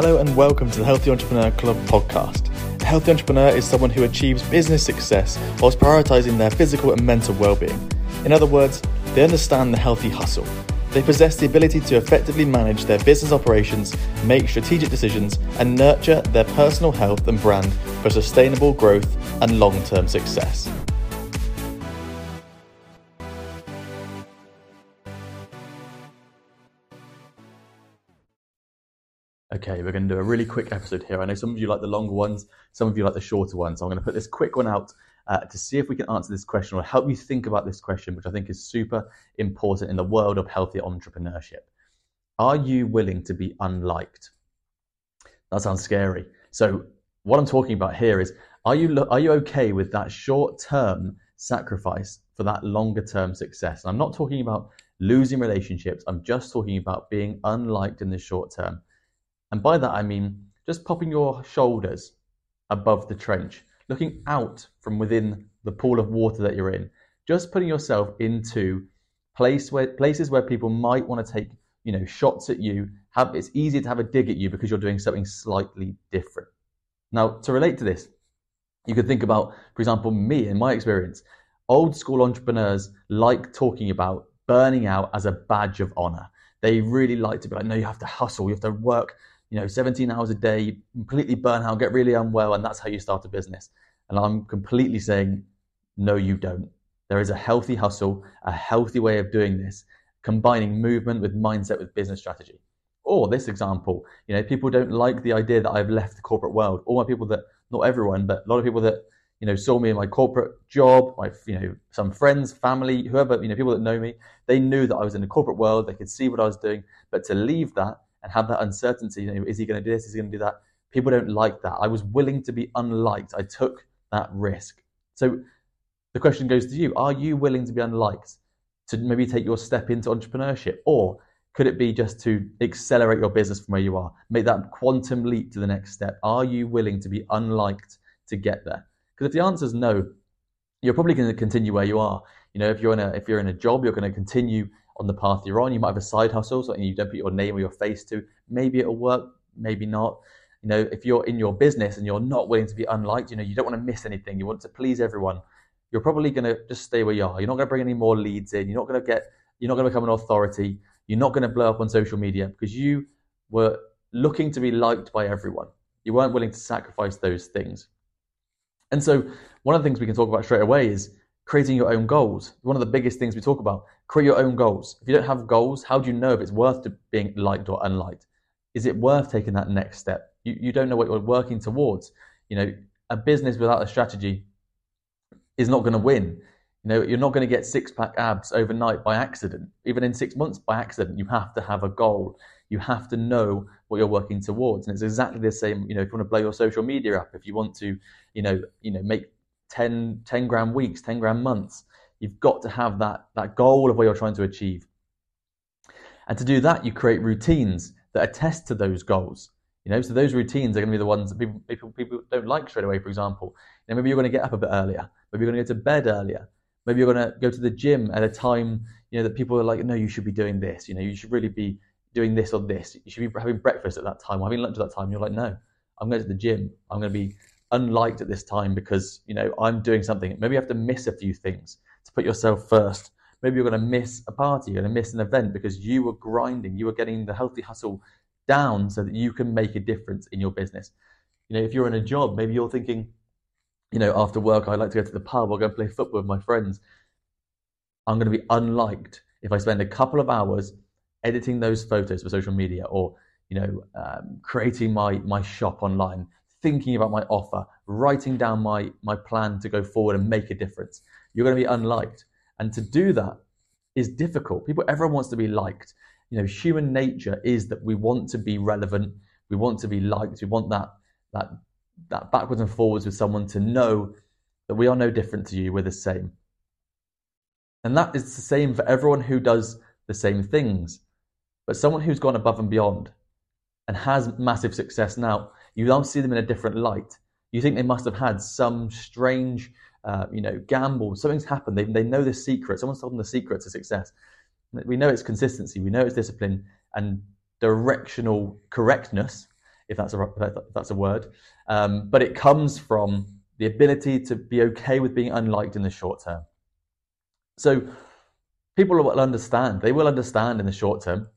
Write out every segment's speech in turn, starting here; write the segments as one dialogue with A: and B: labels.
A: Hello and welcome to the Healthy Entrepreneur Club podcast. A healthy entrepreneur is someone who achieves business success whilst prioritizing their physical and mental well-being. In other words, they understand the healthy hustle. They possess the ability to effectively manage their business operations, make strategic decisions, and nurture their personal health and brand for sustainable growth and long-term success. Okay, we're going to do a really quick episode here. I know some of you like the longer ones, some of you like the shorter ones. So I'm going to put this quick one out uh, to see if we can answer this question or help you think about this question, which I think is super important in the world of healthy entrepreneurship. Are you willing to be unliked? That sounds scary. So what I'm talking about here is, are you are you okay with that short term sacrifice for that longer term success? And I'm not talking about losing relationships. I'm just talking about being unliked in the short term and by that I mean just popping your shoulders above the trench, looking out from within the pool of water that you're in, just putting yourself into place where, places where people might want to take you know shots at you. Have, it's easier to have a dig at you because you're doing something slightly different. Now, to relate to this, you could think about, for example, me in my experience. Old school entrepreneurs like talking about burning out as a badge of honor. They really like to be like, no, you have to hustle, you have to work you know, 17 hours a day, completely burn out, get really unwell, and that's how you start a business. And I'm completely saying, no, you don't. There is a healthy hustle, a healthy way of doing this, combining movement with mindset with business strategy. Or this example, you know, people don't like the idea that I've left the corporate world. All my people that, not everyone, but a lot of people that, you know, saw me in my corporate job, my, you know, some friends, family, whoever, you know, people that know me, they knew that I was in the corporate world. They could see what I was doing. But to leave that and have that uncertainty. You know, is he going to do this? Is he going to do that? People don't like that. I was willing to be unliked. I took that risk. So the question goes to you: Are you willing to be unliked to maybe take your step into entrepreneurship, or could it be just to accelerate your business from where you are, make that quantum leap to the next step? Are you willing to be unliked to get there? Because if the answer is no, you're probably going to continue where you are. You know, if you're in a if you're in a job, you're going to continue on the path you're on. You might have a side hustle, something you don't put your name or your face to. Maybe it'll work, maybe not. You know, if you're in your business and you're not willing to be unliked, you know, you don't want to miss anything, you want to please everyone, you're probably going to just stay where you are. You're not going to bring any more leads in. You're not going to get, you're not going to become an authority. You're not going to blow up on social media because you were looking to be liked by everyone. You weren't willing to sacrifice those things. And so, one of the things we can talk about straight away is creating your own goals. One of the biggest things we talk about, create your own goals. If you don't have goals, how do you know if it's worth being liked or unliked? Is it worth taking that next step? You, you don't know what you're working towards. You know, a business without a strategy is not going to win. You know, you're not going to get six pack abs overnight by accident. Even in six months by accident, you have to have a goal. You have to know what you're working towards. And it's exactly the same, you know, if you want to blow your social media up, if you want to, you know, you know, make 10, 10 grand weeks, 10 grand months. You've got to have that, that goal of what you're trying to achieve. And to do that, you create routines that attest to those goals. You know, so those routines are going to be the ones that people, people, people don't like straight away, for example. You know, maybe you're going to get up a bit earlier. Maybe you're going to go to bed earlier. Maybe you're going to go to the gym at a time, you know, that people are like, no, you should be doing this. You know, you should really be doing this or this. You should be having breakfast at that time or having lunch at that time. You're like, no, I'm going to the gym. I'm going to be unliked at this time because you know I'm doing something. Maybe you have to miss a few things to put yourself first. Maybe you're going to miss a party, you're going to miss an event because you were grinding, you were getting the healthy hustle down so that you can make a difference in your business. You know, if you're in a job, maybe you're thinking, you know, after work, I'd like to go to the pub or go and play football with my friends. I'm going to be unliked if I spend a couple of hours editing those photos for social media or, you know, um, creating my, my shop online thinking about my offer, writing down my, my plan to go forward and make a difference. You're going to be unliked. And to do that is difficult. People, everyone wants to be liked. You know, human nature is that we want to be relevant. We want to be liked. We want that, that, that backwards and forwards with someone to know that we are no different to you. We're the same. And that is the same for everyone who does the same things. But someone who's gone above and beyond and has massive success now, you now see them in a different light. You think they must have had some strange, uh, you know, gamble. Something's happened. They, they know the secret. Someone's told them the secret to success. We know it's consistency. We know it's discipline and directional correctness if that's a if that's a word. Um, but it comes from the ability to be okay with being unliked in the short term. So people will understand. They will understand in the short term.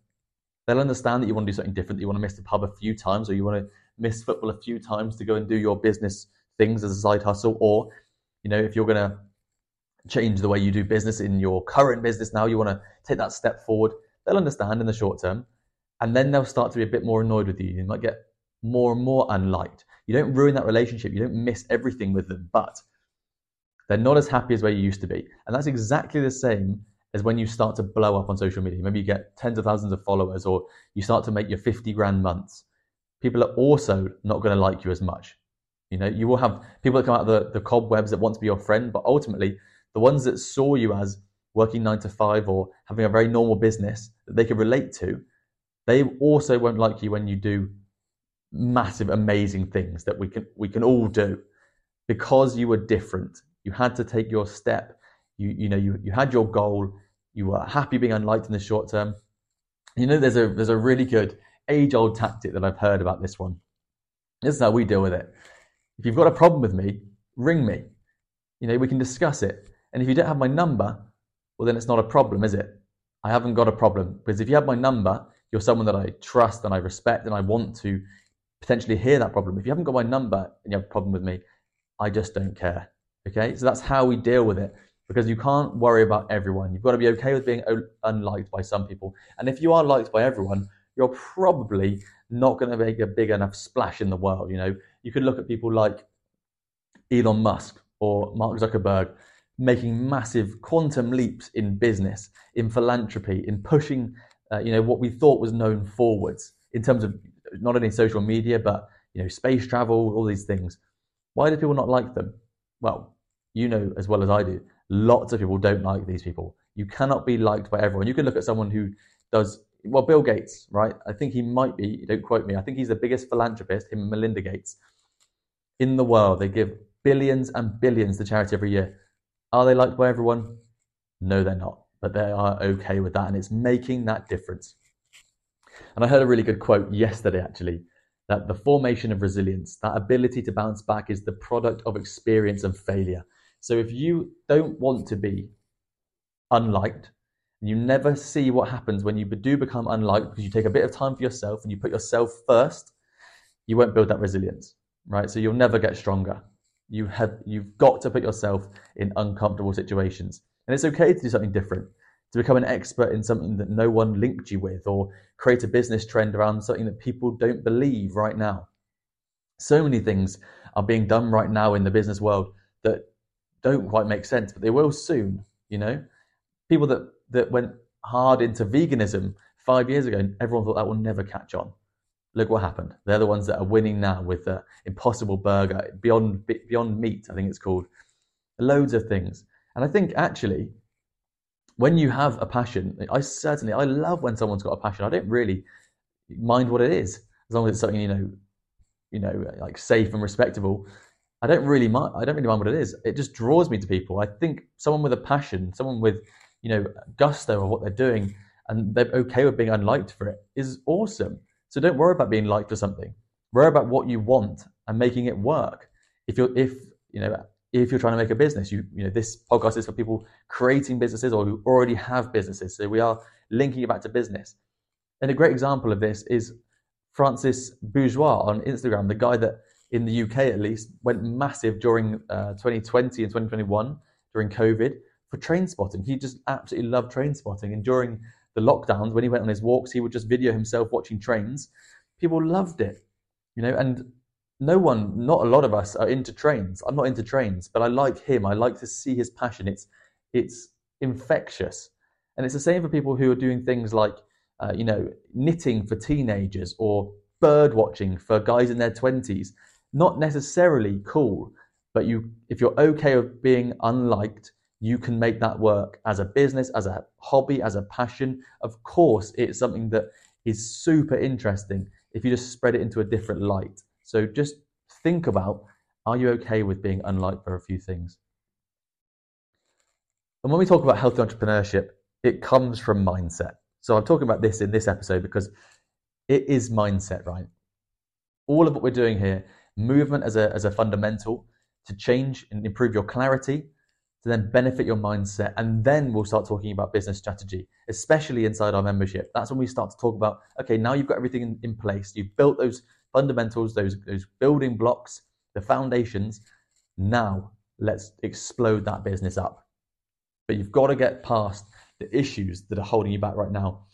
A: They'll understand that you want to do something different. That you want to miss the pub a few times, or you want to miss football a few times to go and do your business things as a side hustle, or you know if you're going to change the way you do business in your current business now, you want to take that step forward. They'll understand in the short term, and then they'll start to be a bit more annoyed with you. You might get more and more unliked. You don't ruin that relationship. You don't miss everything with them, but they're not as happy as where you used to be. And that's exactly the same as when you start to blow up on social media. Maybe you get tens of thousands of followers or you start to make your 50 grand months. People are also not going to like you as much. You know, you will have people that come out of the, the cobwebs that want to be your friend, but ultimately the ones that saw you as working nine to five or having a very normal business that they could relate to, they also won't like you when you do massive, amazing things that we can we can all do because you were different. You had to take your step. You you know you you had your goal. You were happy being unliked in the short term. You know there's a there's a really good age old tactic that I've heard about this one. This is how we deal with it. If you've got a problem with me, ring me. You know we can discuss it. And if you don't have my number, well then it's not a problem, is it? I haven't got a problem because if you have my number, you're someone that I trust and I respect and I want to potentially hear that problem. If you haven't got my number and you have a problem with me, I just don't care. Okay, so that's how we deal with it because you can't worry about everyone. You've got to be okay with being unliked by some people. And if you are liked by everyone, you're probably not going to make a big enough splash in the world. You know, you could look at people like Elon Musk or Mark Zuckerberg making massive quantum leaps in business, in philanthropy, in pushing, uh, you know, what we thought was known forwards in terms of not only social media, but you know, space travel, all these things. Why do people not like them? Well, you know as well as I do, lots of people don't like these people. You cannot be liked by everyone. You can look at someone who does well, Bill Gates, right? I think he might be, don't quote me, I think he's the biggest philanthropist, him and Melinda Gates, in the world. They give billions and billions to charity every year. Are they liked by everyone? No, they're not. But they are okay with that, and it's making that difference. And I heard a really good quote yesterday, actually, that the formation of resilience, that ability to bounce back, is the product of experience and failure. So if you don't want to be unliked, you never see what happens when you do become unliked because you take a bit of time for yourself and you put yourself first, you won't build that resilience, right? So you'll never get stronger. You have you've got to put yourself in uncomfortable situations. And it's okay to do something different to become an expert in something that no one linked you with, or create a business trend around something that people don't believe right now. So many things are being done right now in the business world that don't quite make sense, but they will soon. You know, people that that went hard into veganism five years ago, everyone thought that will never catch on. Look what happened. They're the ones that are winning now with the Impossible Burger, Beyond Beyond Meat, I think it's called. Loads of things, and I think actually when you have a passion, I certainly I love when someone's got a passion. I don't really mind what it is as long as it's something you know, you know, like safe and respectable. I don't really mind. I don't really mind what it is. It just draws me to people. I think someone with a passion, someone with you know gusto of what they're doing, and they're okay with being unliked for it, is awesome. So don't worry about being liked for something. Worry about what you want and making it work. If you're if you know if you're trying to make a business, you you know this podcast is for people creating businesses or who already have businesses. So we are linking it back to business. And a great example of this is Francis Bourgeois on Instagram, the guy that in the UK at least went massive during uh, 2020 and 2021 during COVID for train spotting. He just absolutely loved train spotting. And during the lockdowns, when he went on his walks, he would just video himself watching trains. People loved it, you know, and no one, not a lot of us are into trains. I'm not into trains, but I like him. I like to see his passion. It's it's infectious, and it's the same for people who are doing things like, uh, you know, knitting for teenagers or bird watching for guys in their twenties. Not necessarily cool, but you, if you're okay with being unliked, you can make that work as a business, as a hobby, as a passion. Of course, it's something that is super interesting if you just spread it into a different light. So just think about are you okay with being unliked for a few things? And when we talk about healthy entrepreneurship, it comes from mindset. So I'm talking about this in this episode because it is mindset, right? all of what we're doing here, movement as a, as a fundamental to change and improve your clarity, to then benefit your mindset. And then we'll start talking about business strategy, especially inside our membership. That's when we start to talk about, okay, now you've got everything in, in place. You've built those fundamentals, those, those building blocks, the foundations. Now let's explode that business up. But you've got to get past the issues that are holding you back right now.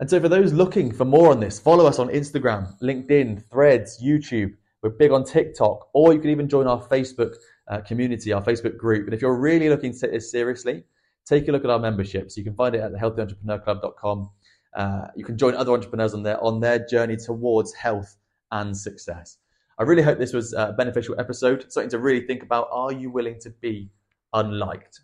A: And so, for those looking for more on this, follow us on Instagram, LinkedIn, Threads, YouTube. We're big on TikTok, or you can even join our Facebook uh, community, our Facebook group. And if you're really looking to take this seriously, take a look at our memberships. You can find it at thehealthyentrepreneur.club.com. Uh, you can join other entrepreneurs on their on their journey towards health and success. I really hope this was a beneficial episode, something to really think about. Are you willing to be unliked?